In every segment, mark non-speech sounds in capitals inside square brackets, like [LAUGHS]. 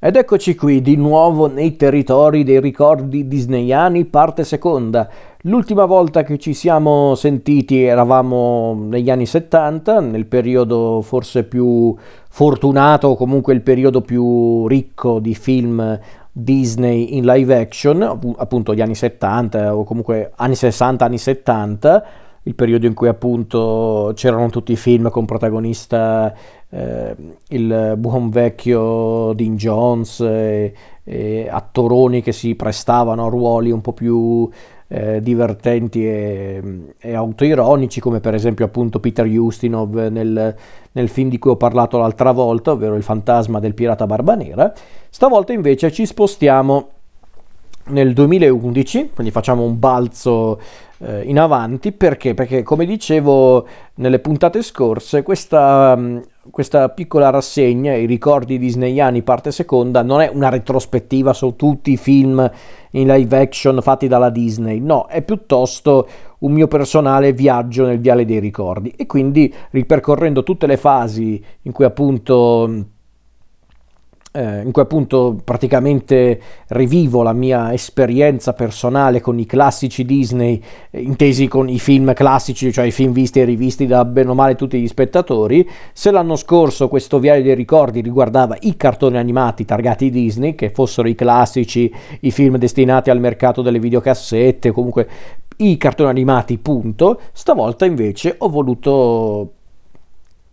Ed eccoci qui di nuovo nei territori dei ricordi disneyani, parte seconda. L'ultima volta che ci siamo sentiti eravamo negli anni 70, nel periodo forse più fortunato o comunque il periodo più ricco di film Disney in live action, appunto gli anni 70 o comunque anni 60, anni 70 il periodo in cui appunto c'erano tutti i film con protagonista eh, il buon vecchio Dean Jones e, e, attoroni che si prestavano a ruoli un po' più eh, divertenti e, e, autoironici come per esempio appunto Peter Ustinov nel, nel film di cui ho parlato l'altra volta ovvero il fantasma del pirata barbanera stavolta invece ci spostiamo nel 2011 quindi facciamo un balzo eh, in avanti perché? Perché come dicevo nelle puntate scorse questa, mm, questa piccola rassegna, i ricordi disneyani parte seconda, non è una retrospettiva su tutti i film in live action fatti dalla Disney, no, è piuttosto un mio personale viaggio nel viale dei ricordi e quindi ripercorrendo tutte le fasi in cui appunto eh, in cui appunto praticamente rivivo la mia esperienza personale con i classici Disney, eh, intesi con i film classici, cioè i film visti e rivisti da bene o male tutti gli spettatori. Se l'anno scorso questo viaggio dei ricordi riguardava i cartoni animati targati Disney, che fossero i classici, i film destinati al mercato delle videocassette, comunque i cartoni animati, punto. Stavolta invece ho voluto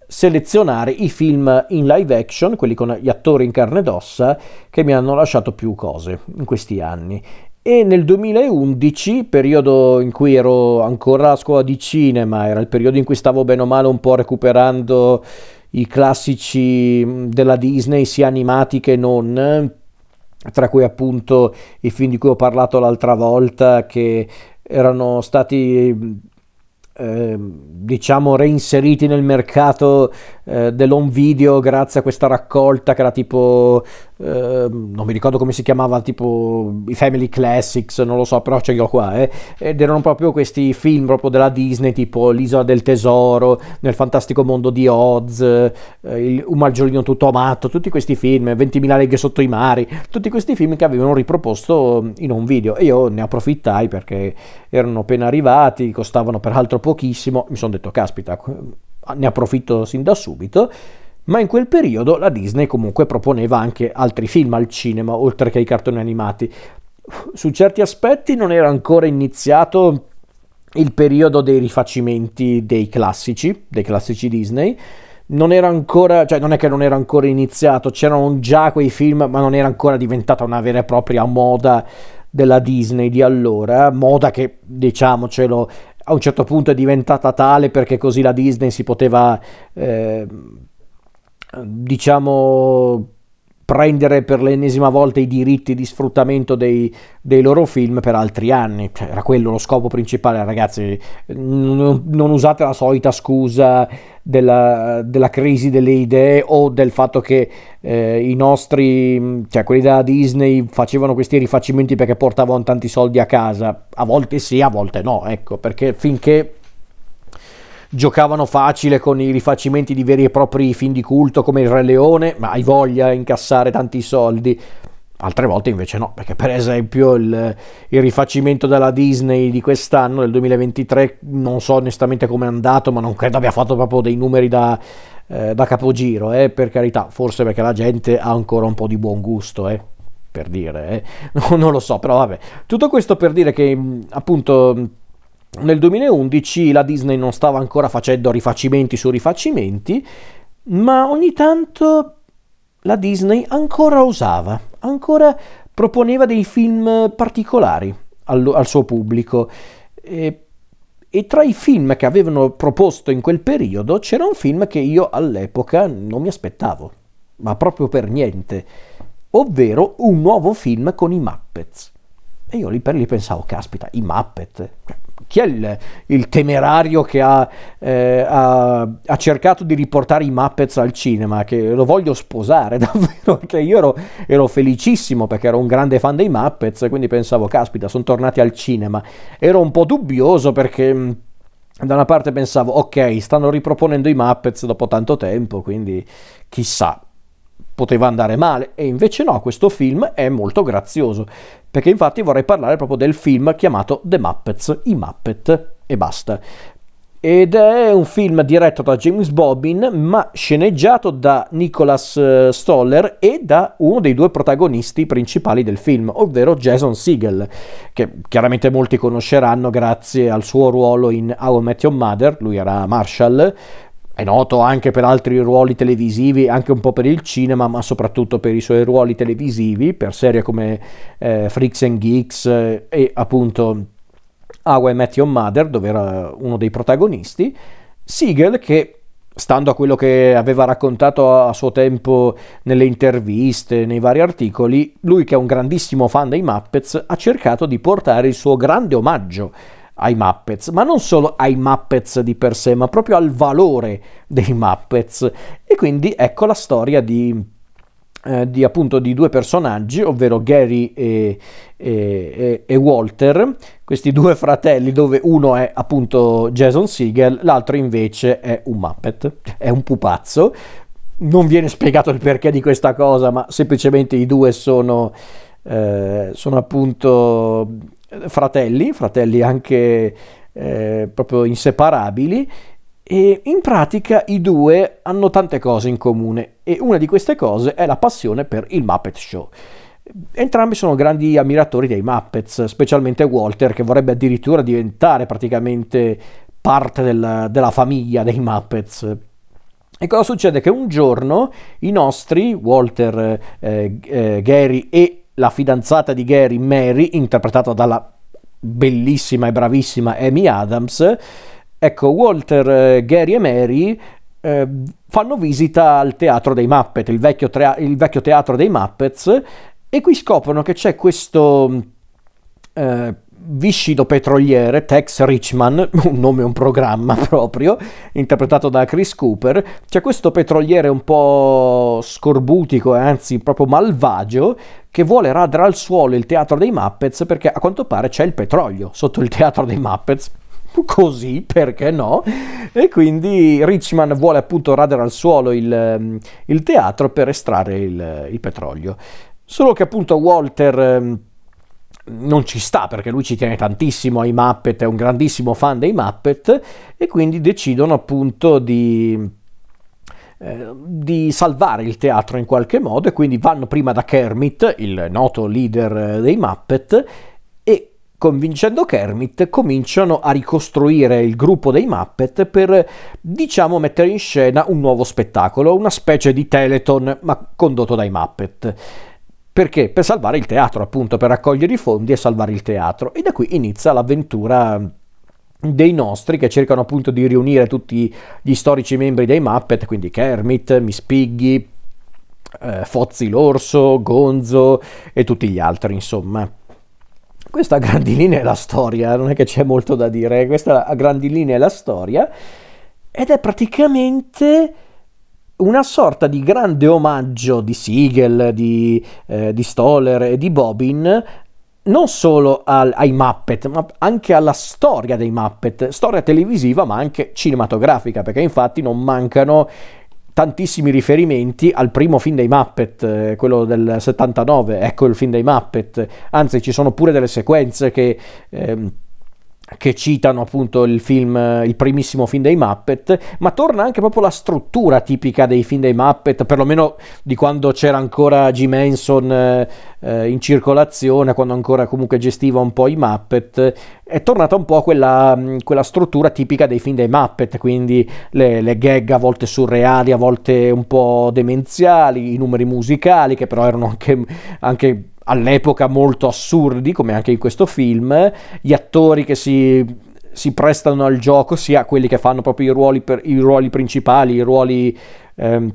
selezionare i film in live action, quelli con gli attori in carne ed ossa, che mi hanno lasciato più cose in questi anni. E nel 2011, periodo in cui ero ancora a scuola di cinema, era il periodo in cui stavo bene o male un po' recuperando i classici della Disney, sia animati che non, tra cui appunto i film di cui ho parlato l'altra volta, che erano stati eh, diciamo reinseriti nel mercato eh, dell'home video grazie a questa raccolta che era tipo eh, non mi ricordo come si chiamava tipo i Family Classics non lo so però ce li ho qua eh, ed erano proprio questi film proprio della Disney tipo l'isola del tesoro nel fantastico mondo di Oz eh, il, un malgiolino tutto amato tutti questi film 20.000 leghe sotto i mari tutti questi film che avevano riproposto in un video. E io ne approfittai perché erano appena arrivati costavano peraltro pochissimo. Mi sono detto caspita ne approfitto sin da subito ma in quel periodo la Disney comunque proponeva anche altri film al cinema, oltre che i cartoni animati. Su certi aspetti non era ancora iniziato il periodo dei rifacimenti dei classici, dei classici Disney. Non era ancora, cioè non è che non era ancora iniziato, c'erano già quei film, ma non era ancora diventata una vera e propria moda della Disney di allora, moda che diciamocelo a un certo punto è diventata tale perché così la Disney si poteva eh, diciamo prendere per l'ennesima volta i diritti di sfruttamento dei, dei loro film per altri anni. Cioè, era quello lo scopo principale, ragazzi. Non, non usate la solita scusa della, della, crisi delle idee o del fatto che eh, i nostri, cioè quelli della Disney, facevano questi rifacimenti perché portavano tanti soldi a casa. A volte sì, a volte no, ecco, perché finché giocavano facile con i rifacimenti di veri e propri film di culto come il Re Leone, ma hai voglia di incassare tanti soldi. Altre volte invece no, perché per esempio il, il, rifacimento della Disney di quest'anno, del 2023, non so onestamente come è andato, ma non credo abbia fatto proprio dei numeri da, eh, da capogiro, eh, per carità, forse perché la gente ha ancora un po' di buon gusto, eh, per dire, eh. [LAUGHS] non lo so, però vabbè. Tutto questo per dire che appunto nel 2011 la Disney non stava ancora facendo rifacimenti su rifacimenti, ma ogni tanto la Disney ancora osava, ancora proponeva dei film particolari al, al suo pubblico. E, e, tra i film che avevano proposto in quel periodo c'era un film che io all'epoca non mi aspettavo, ma proprio per niente, ovvero un nuovo film con i Muppets. E io lì per lì pensavo, caspita, i Muppet, chi è il, il temerario che ha, eh, ha, ha, cercato di riportare i Muppets al cinema? Che lo voglio sposare [LAUGHS] davvero, perché io ero, ero felicissimo perché ero un grande fan dei Muppets, quindi pensavo, caspita, sono tornati al cinema. Ero un po' dubbioso perché mm, da una parte pensavo, ok, stanno riproponendo i Muppets dopo tanto tempo, quindi chissà. poteva andare male e invece no, questo film è molto grazioso, perché infatti vorrei parlare proprio del film chiamato The Muppets, i Muppet e basta. Ed è un film diretto da James Bobbin ma sceneggiato da Nicholas eh, Stoller e da uno dei due protagonisti principali del film, ovvero Jason Segel, che chiaramente molti conosceranno grazie al suo ruolo in How I Met Your Mother, lui era Marshall, è noto anche per altri ruoli televisivi, anche un po' per il cinema, ma soprattutto per i suoi ruoli televisivi, per serie come eh, Freaks and Geeks eh, e appunto How I Met Your Mother, dove era uno dei protagonisti, Siegel che stando a quello che aveva raccontato a suo tempo nelle interviste, nei vari articoli, lui che è un grandissimo fan dei Muppets ha cercato di portare il suo grande omaggio ai Muppets, ma non solo ai Muppets di per sé, ma proprio al valore dei Muppets. E quindi ecco la storia di eh, di appunto di due personaggi, ovvero Gary e, e, e, Walter, questi due fratelli dove uno è appunto Jason Siegel, l'altro invece è un Muppet, è un pupazzo. Non viene spiegato il perché di questa cosa, ma semplicemente i due sono, eh, sono appunto fratelli, fratelli anche eh, proprio inseparabili e in pratica i due hanno tante cose in comune e una di queste cose è la passione per il Muppet Show. Entrambi sono grandi ammiratori dei Muppets, specialmente Walter che vorrebbe addirittura diventare praticamente parte del, della famiglia dei Muppets. E cosa succede? Che un giorno i nostri, Walter, eh, eh, Gary e la fidanzata di Gary, Mary, interpretata dalla bellissima e bravissima Amy Adams, Ecco, Walter, eh, Gary e Mary eh, fanno visita al teatro dei Muppet, il vecchio, trea- il vecchio, teatro dei Muppets, e qui scoprono che c'è questo eh, viscido petroliere, Tex Richman, [LAUGHS] un nome e un programma [LAUGHS] proprio, interpretato da Chris Cooper. C'è questo petroliere un po' scorbutico e anzi proprio malvagio che vuole radere al suolo il teatro dei Muppets perché a quanto pare c'è il petrolio sotto il teatro dei Muppets [LAUGHS] così, perché no? E quindi Richman vuole appunto radere al suolo il, il teatro per estrarre il, il, petrolio. Solo che appunto Walter ehm, non ci sta perché lui ci tiene tantissimo ai Muppet, è un grandissimo fan dei Muppet e quindi decidono appunto di... Eh, di salvare il teatro in qualche modo e quindi vanno prima da Kermit, il noto leader dei Muppet, convincendo Kermit, cominciano a ricostruire il gruppo dei Muppet per, diciamo, mettere in scena un nuovo spettacolo, una specie di Teleton, ma condotto dai Muppet. Perché? Per salvare il teatro, appunto, per raccogliere i fondi e salvare il teatro. E da qui inizia l'avventura dei nostri che cercano appunto di riunire tutti gli storici membri dei Muppet, quindi Kermit, Miss Piggy, eh, Fozzi l'Orso, Gonzo e tutti gli altri, insomma. Questa a grandi linee è la storia, non è che c'è molto da dire, questa a grandi linee è la storia ed è praticamente una sorta di grande omaggio di Siegel, di, eh, di Stoller e di Bobbin non solo al, ai Muppet, ma anche alla storia dei Muppet, storia televisiva ma anche cinematografica, perché infatti non mancano tantissimi riferimenti al primo film dei Muppet, eh, quello del 79, ecco il film dei Muppet, anzi ci sono pure delle sequenze che... Ehm, che citano appunto il film, il primissimo film dei Muppet, ma torna anche proprio la struttura tipica dei film dei Muppet, perlomeno di quando c'era ancora Jim Henson eh, in circolazione, quando ancora comunque gestiva un po' i Muppet, è tornata un po' quella, quella struttura tipica dei film dei Muppet, quindi le, le gag a volte surreali, a volte un po' demenziali, i numeri musicali che però erano anche, anche all'epoca molto assurdi, come anche in questo film, gli attori che si, si prestano al gioco, sia quelli che fanno proprio i ruoli, per, i ruoli principali, i ruoli... Ehm,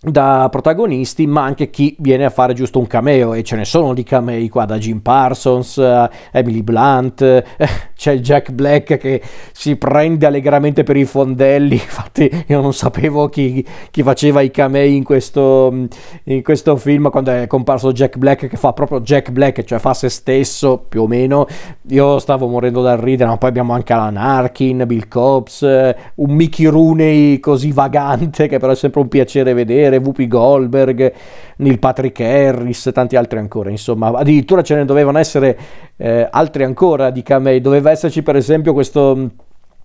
da protagonisti, ma anche chi viene a fare giusto un cameo e ce ne sono di camei qua da Jim Parsons, uh, Emily Blunt, uh, c'è Jack Black che si prende allegramente per i fondelli, [LAUGHS] infatti io non sapevo chi, chi faceva i camei in questo, in questo, film quando è comparso Jack Black che fa proprio Jack Black, cioè fa se stesso più o meno, io stavo morendo dal ridere, ma poi abbiamo anche Alan Arkin, Bill Cobbs, uh, un Mickey Rooney così vagante che però è sempre un piacere vedere vedere, Whoopi Goldberg, Neil Patrick Harris, tanti altri ancora, insomma, addirittura ce ne dovevano essere eh, altri ancora di camei, doveva esserci per esempio questo...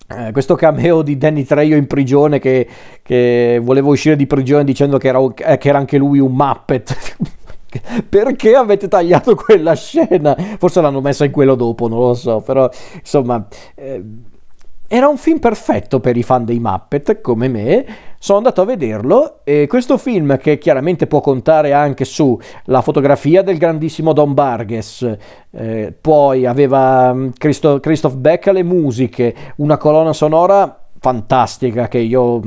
Eh, questo cameo di Danny Trejo in prigione che, che voleva uscire di prigione dicendo che era, eh, che era anche lui un Muppet [LAUGHS] perché avete tagliato quella scena? Forse l'hanno messa in quello dopo, non lo so, però insomma... Eh, era un film perfetto per i fan dei Muppet, come me. Sono andato a vederlo e questo film, che chiaramente può contare anche sulla fotografia del grandissimo Don Barges, eh, poi aveva mm, Christo- Christoph Beck alle musiche, una colonna sonora fantastica che io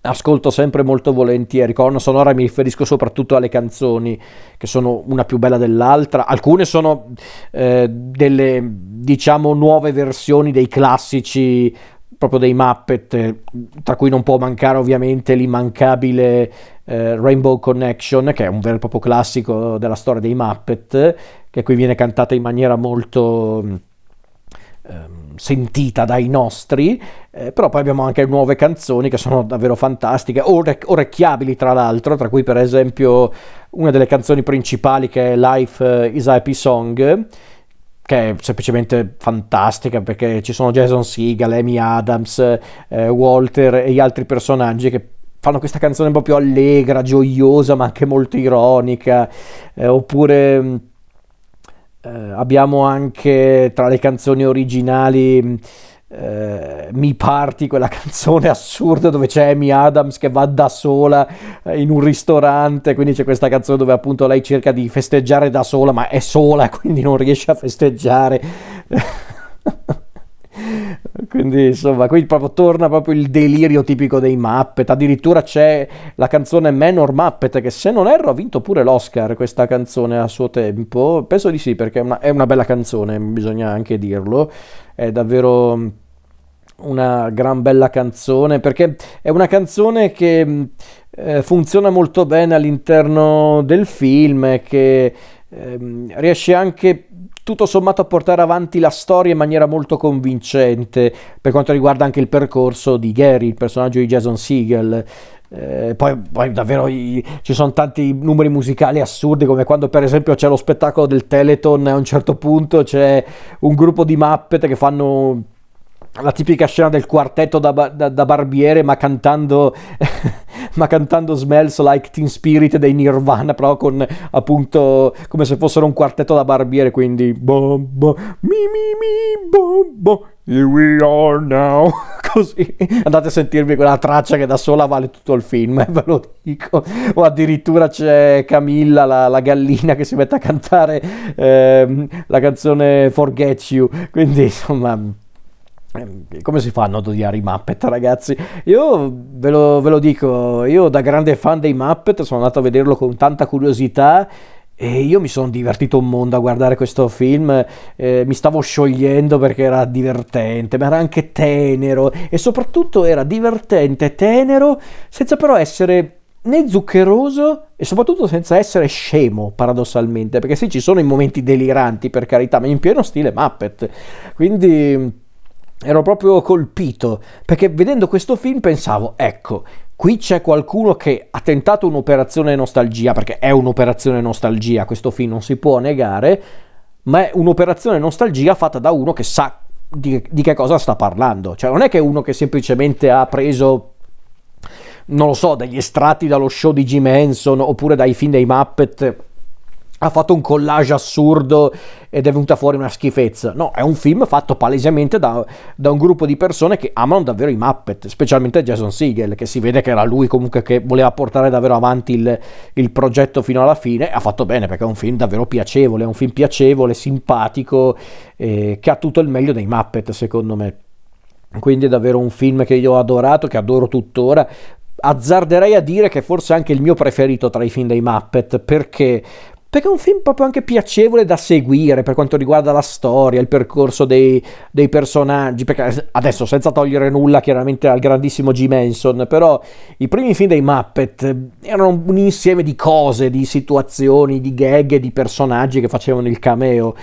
ascolto sempre molto volentieri. Colonna sonora mi riferisco soprattutto alle canzoni che sono una più bella dell'altra. Alcune sono eh, delle diciamo nuove versioni dei classici proprio dei Muppet, tra cui non può mancare ovviamente l'immancabile eh, Rainbow Connection, che è un vero e proprio classico della storia dei Muppet, che qui viene cantata in maniera molto Ehm, sentita dai nostri, eh, però poi abbiamo anche nuove canzoni che sono davvero fantastiche, ore- orecchiabili tra l'altro, tra cui per esempio una delle canzoni principali che è Life eh, is a Happy Song, che è semplicemente fantastica perché ci sono Jason Segel, Amy Adams, eh, Walter e gli altri personaggi che fanno questa canzone proprio allegra, gioiosa, ma anche molto ironica, eh, oppure eh, abbiamo anche tra le canzoni originali eh, Mi Parti, quella [LAUGHS] canzone assurda dove c'è Amy Adams che va da sola eh, in un ristorante, quindi c'è questa canzone dove appunto lei cerca di festeggiare da sola, ma è sola, [LAUGHS] quindi non riesce a festeggiare. [LAUGHS] Quindi insomma, qui proprio torna proprio il delirio tipico dei Muppet. Addirittura c'è la canzone Manor Muppet che se non erro ha vinto pure l'Oscar questa canzone a suo tempo. Penso di sì perché è una, è una bella canzone, bisogna anche dirlo. È davvero una gran bella canzone perché è una canzone che eh, funziona molto bene all'interno del film che eh, riesce anche tutto sommato a portare avanti la storia in maniera molto convincente per quanto riguarda anche il percorso di Gary, il personaggio di Jason Segel. Eh, poi, poi, davvero i, ci sono tanti numeri musicali assurdi come quando per esempio c'è lo spettacolo del Teleton a un certo punto c'è un gruppo di Muppet che fanno la tipica scena del quartetto da, da, da barbiere ma cantando [LAUGHS] ma cantando Smells Like Teen Spirit dei Nirvana, però con appunto come se fossero un quartetto da barbiere, quindi bom, bom, mi mi mi bom, bom. Here we are now. [LAUGHS] Così andate a sentirvi quella traccia che da sola vale tutto il film, eh, ve lo dico. O addirittura c'è Camilla, la, la gallina, che si mette a cantare ehm, la canzone Forget You. Quindi insomma come si fa a non odiare i Muppet, ragazzi? Io ve lo, ve lo, dico, io da grande fan dei Muppet sono andato a vederlo con tanta curiosità e io mi sono divertito un mondo a guardare questo film, eh, mi stavo sciogliendo perché era divertente, ma era anche tenero e soprattutto era divertente, tenero, senza però essere né zuccheroso e soprattutto senza essere scemo paradossalmente, perché sì ci sono i momenti deliranti per carità, ma in pieno stile Muppet, quindi ero proprio colpito perché vedendo questo film pensavo, ecco, qui c'è qualcuno che ha tentato un'operazione nostalgia, perché è un'operazione nostalgia, questo film non si può negare, ma è un'operazione nostalgia fatta da uno che sa di, di che cosa sta parlando. Cioè non è che uno che semplicemente ha preso non lo so, degli estratti dallo show di Jim Henson oppure dai film dei Muppet ha fatto un collage assurdo ed è venuta fuori una schifezza. No, è un film fatto palesemente da, da, un gruppo di persone che amano davvero i Muppet, specialmente Jason Segel, che si vede che era lui comunque che voleva portare davvero avanti il, il progetto fino alla fine. Ha fatto bene perché è un film davvero piacevole, è un film piacevole, simpatico, eh, che ha tutto il meglio dei Muppet, secondo me. Quindi è davvero un film che io ho adorato, che adoro tuttora, azzarderei a dire che forse è anche il mio preferito tra i film dei Muppet perché perché è un film proprio anche piacevole da seguire per quanto riguarda la storia, il percorso dei, dei personaggi, perché adesso senza togliere nulla chiaramente al grandissimo Jim Henson, però i primi film dei Muppet erano un insieme di cose, di situazioni, di gag di personaggi che facevano il cameo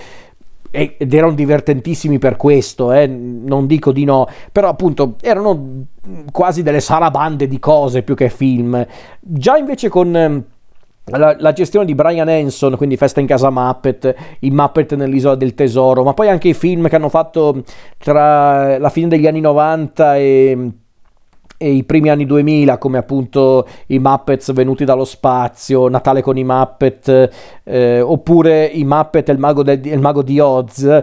ed erano divertentissimi per questo, eh, non dico di no, però appunto erano quasi delle sarabande di cose più che film. Già invece con ehm, la, la, gestione di Brian Hanson, quindi Festa in casa Muppet, i Muppet nell'isola del tesoro, ma poi anche i film che hanno fatto tra la fine degli anni 90 e, e i primi anni 2000, come appunto i Muppets venuti dallo spazio, Natale con i Muppet, eh, oppure i Muppet e il mago, de, il mago di Oz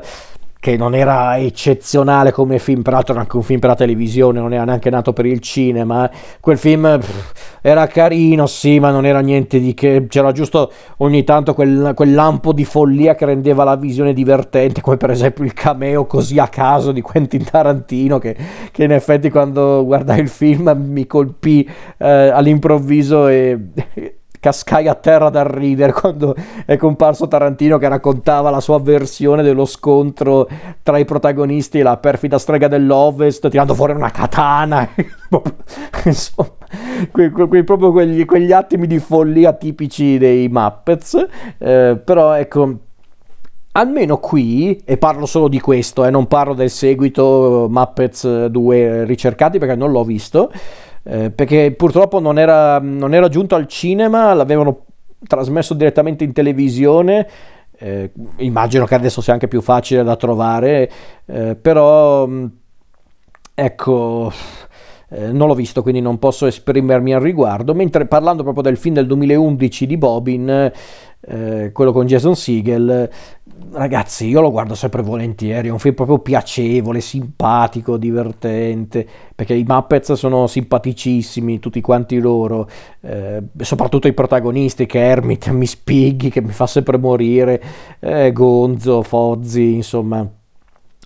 che non era eccezionale come film, peraltro era anche un film per la televisione, non era neanche nato per il cinema. Quel film pff, era carino, sì, ma non era niente di che. C'era giusto ogni tanto quel, quel, lampo di follia che rendeva la visione divertente, come per esempio il cameo così a caso di Quentin Tarantino, che, che in effetti quando guardai il film mi colpì eh, all'improvviso e cascai a terra dal ridere [LAUGHS] quando è comparso Tarantino che raccontava la sua versione dello scontro tra i protagonisti e la perfida strega dell'Ovest tirando fuori una katana. [LAUGHS] Insomma que, que, proprio quegli, quegli, attimi di follia tipici dei Muppets. Eh, però ecco almeno qui, e parlo solo di questo, eh, non parlo del seguito Muppets 2 ricercati perché non l'ho visto, eh, perché purtroppo non era, non era giunto al cinema, l'avevano trasmesso direttamente in televisione. Eh, immagino che adesso sia anche più facile da trovare, eh, però mm, ecco, eh, non l'ho visto, quindi non posso esprimermi al riguardo. Mentre parlando proprio del film del 2011 di Bobin, eh, quello con Jason Siegel, ragazzi, io lo guardo sempre volentieri, è un film proprio piacevole, simpatico, divertente, perché i Muppets sono simpaticissimi, tutti quanti loro, eh, soprattutto i protagonisti, che Hermit, [LAUGHS] Miss Piggy, che mi fa sempre morire, eh, Gonzo, Fozzi, insomma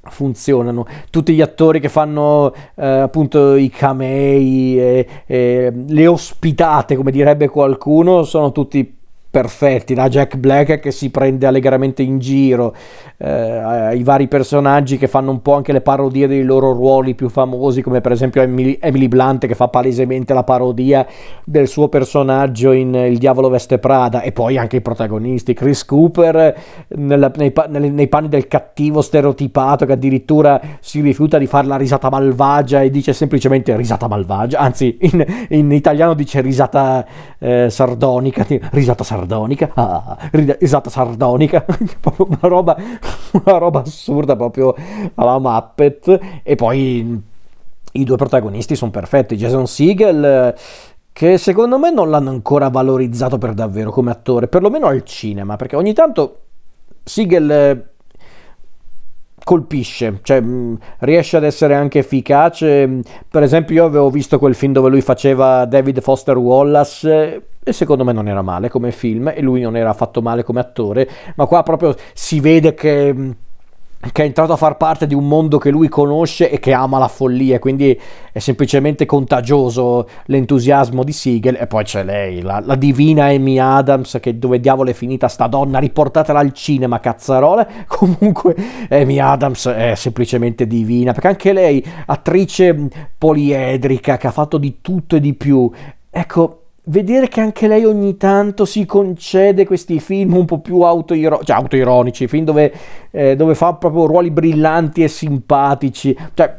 funzionano. Tutti gli attori che fanno eh, appunto i camei e, e le ospitate come direbbe qualcuno sono tutti perfetti, da Jack Black che si prende allegramente in giro, eh, i vari personaggi che fanno un po' anche le parodie dei loro ruoli più famosi, come per esempio Emily, Emily Blunt che fa palesemente la parodia del suo personaggio in Il diavolo veste Prada, e poi anche i protagonisti, Chris Cooper nella, nei, nei, nei panni del cattivo stereotipato che addirittura si rifiuta di fare la risata malvagia e dice semplicemente risata malvagia, anzi in, in italiano dice risata eh, sardonica, risata sardonica sardonica, ah, risata sardonica, [LAUGHS] una roba, una roba assurda proprio alla Muppet. E poi i due protagonisti sono perfetti, Jason Siegel che secondo me non l'hanno ancora valorizzato per davvero come attore, perlomeno al cinema, perché ogni tanto Siegel colpisce, cioè mh, riesce ad essere anche efficace. Per esempio, io avevo visto quel film dove lui faceva David Foster Wallace e secondo me non era male come film e lui non era affatto male come attore, ma qua proprio si vede che che è entrato a far parte di un mondo che lui conosce e che ama la follia, quindi è semplicemente contagioso l'entusiasmo di Siegel e poi c'è lei, la, la divina Amy Adams, che dove diavolo è finita sta donna, riportatela al cinema, cazzarola, [LAUGHS] comunque Amy Adams è semplicemente divina, perché anche lei, attrice poliedrica, che ha fatto di tutto e di più, ecco, vedere che anche lei ogni tanto si concede questi film un po' più autoiro- cioè, autoironici, film dove, eh, dove, fa proprio ruoli brillanti e simpatici. Cioè,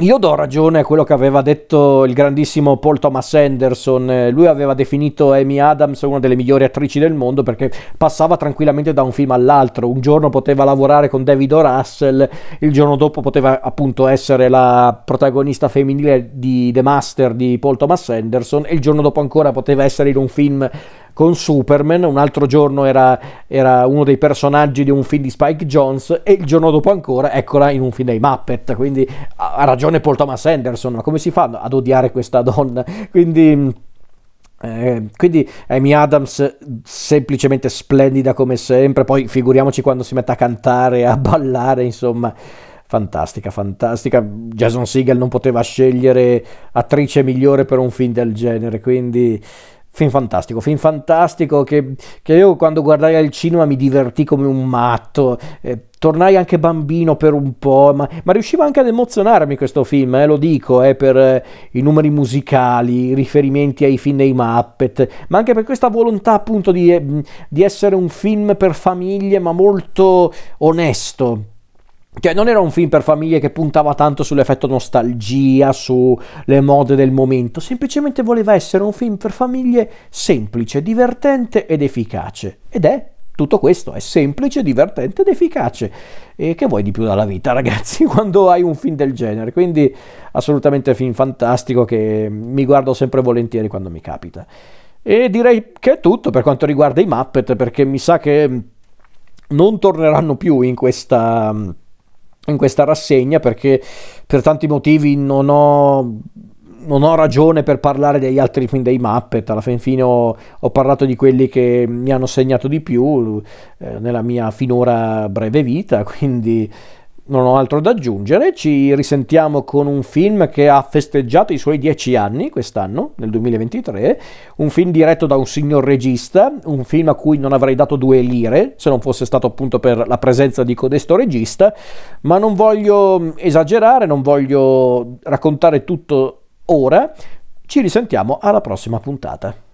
io do ragione a quello che aveva detto il grandissimo Paul Thomas Anderson. Lui aveva definito Amy Adams una delle migliori attrici del mondo perché passava tranquillamente da un film all'altro. Un giorno poteva lavorare con David o. Russell, il giorno dopo poteva appunto essere la protagonista femminile di The Master di Paul Thomas Anderson e il giorno dopo ancora poteva essere in un film con Superman, un altro giorno era, era, uno dei personaggi di un film di Spike Jones e il giorno dopo ancora eccola in un film dei Muppet, quindi ha ragione Paul Thomas Anderson, ma come si fa ad odiare questa donna? [LAUGHS] Quindi... Eh, quindi Amy Adams semplicemente splendida come sempre, poi figuriamoci quando si mette a cantare, a ballare, insomma, fantastica, fantastica. Jason Segel non poteva scegliere attrice migliore per un film del genere, quindi Film fantastico, film fantastico che, che, io quando guardai al cinema mi divertì come un matto, eh, tornai anche bambino per un po', ma, ma riusciva anche ad emozionarmi questo film, eh, lo dico, eh, per eh, i numeri musicali, i riferimenti ai film dei Muppet, ma anche per questa volontà appunto di, eh, di essere un film per famiglie ma molto onesto cioè, non era un film per famiglie che puntava tanto sull'effetto nostalgia, sulle mode del momento, semplicemente voleva essere un film per famiglie semplice, divertente ed efficace. Ed è tutto questo, è semplice, divertente ed efficace. E che vuoi di più dalla vita, [LAUGHS] ragazzi, quando hai un film del genere? Quindi assolutamente film fantastico che mi guardo sempre volentieri quando mi capita. E direi che è tutto per quanto riguarda i Muppet, perché mi sa che non torneranno più in questa in questa rassegna perché per tanti motivi non ho, non ho ragione per parlare degli altri film dei Muppet, alla fin fine ho, ho parlato di quelli che mi hanno segnato di più eh, nella mia finora breve vita, [LAUGHS] quindi non ho altro da aggiungere, ci risentiamo con un film che ha festeggiato i suoi dieci anni quest'anno, nel 2023, un film diretto da un signor regista, un film a cui non avrei dato due lire se non fosse stato appunto per la presenza di codesto regista, ma non voglio esagerare, non voglio raccontare tutto ora, ci risentiamo alla prossima puntata.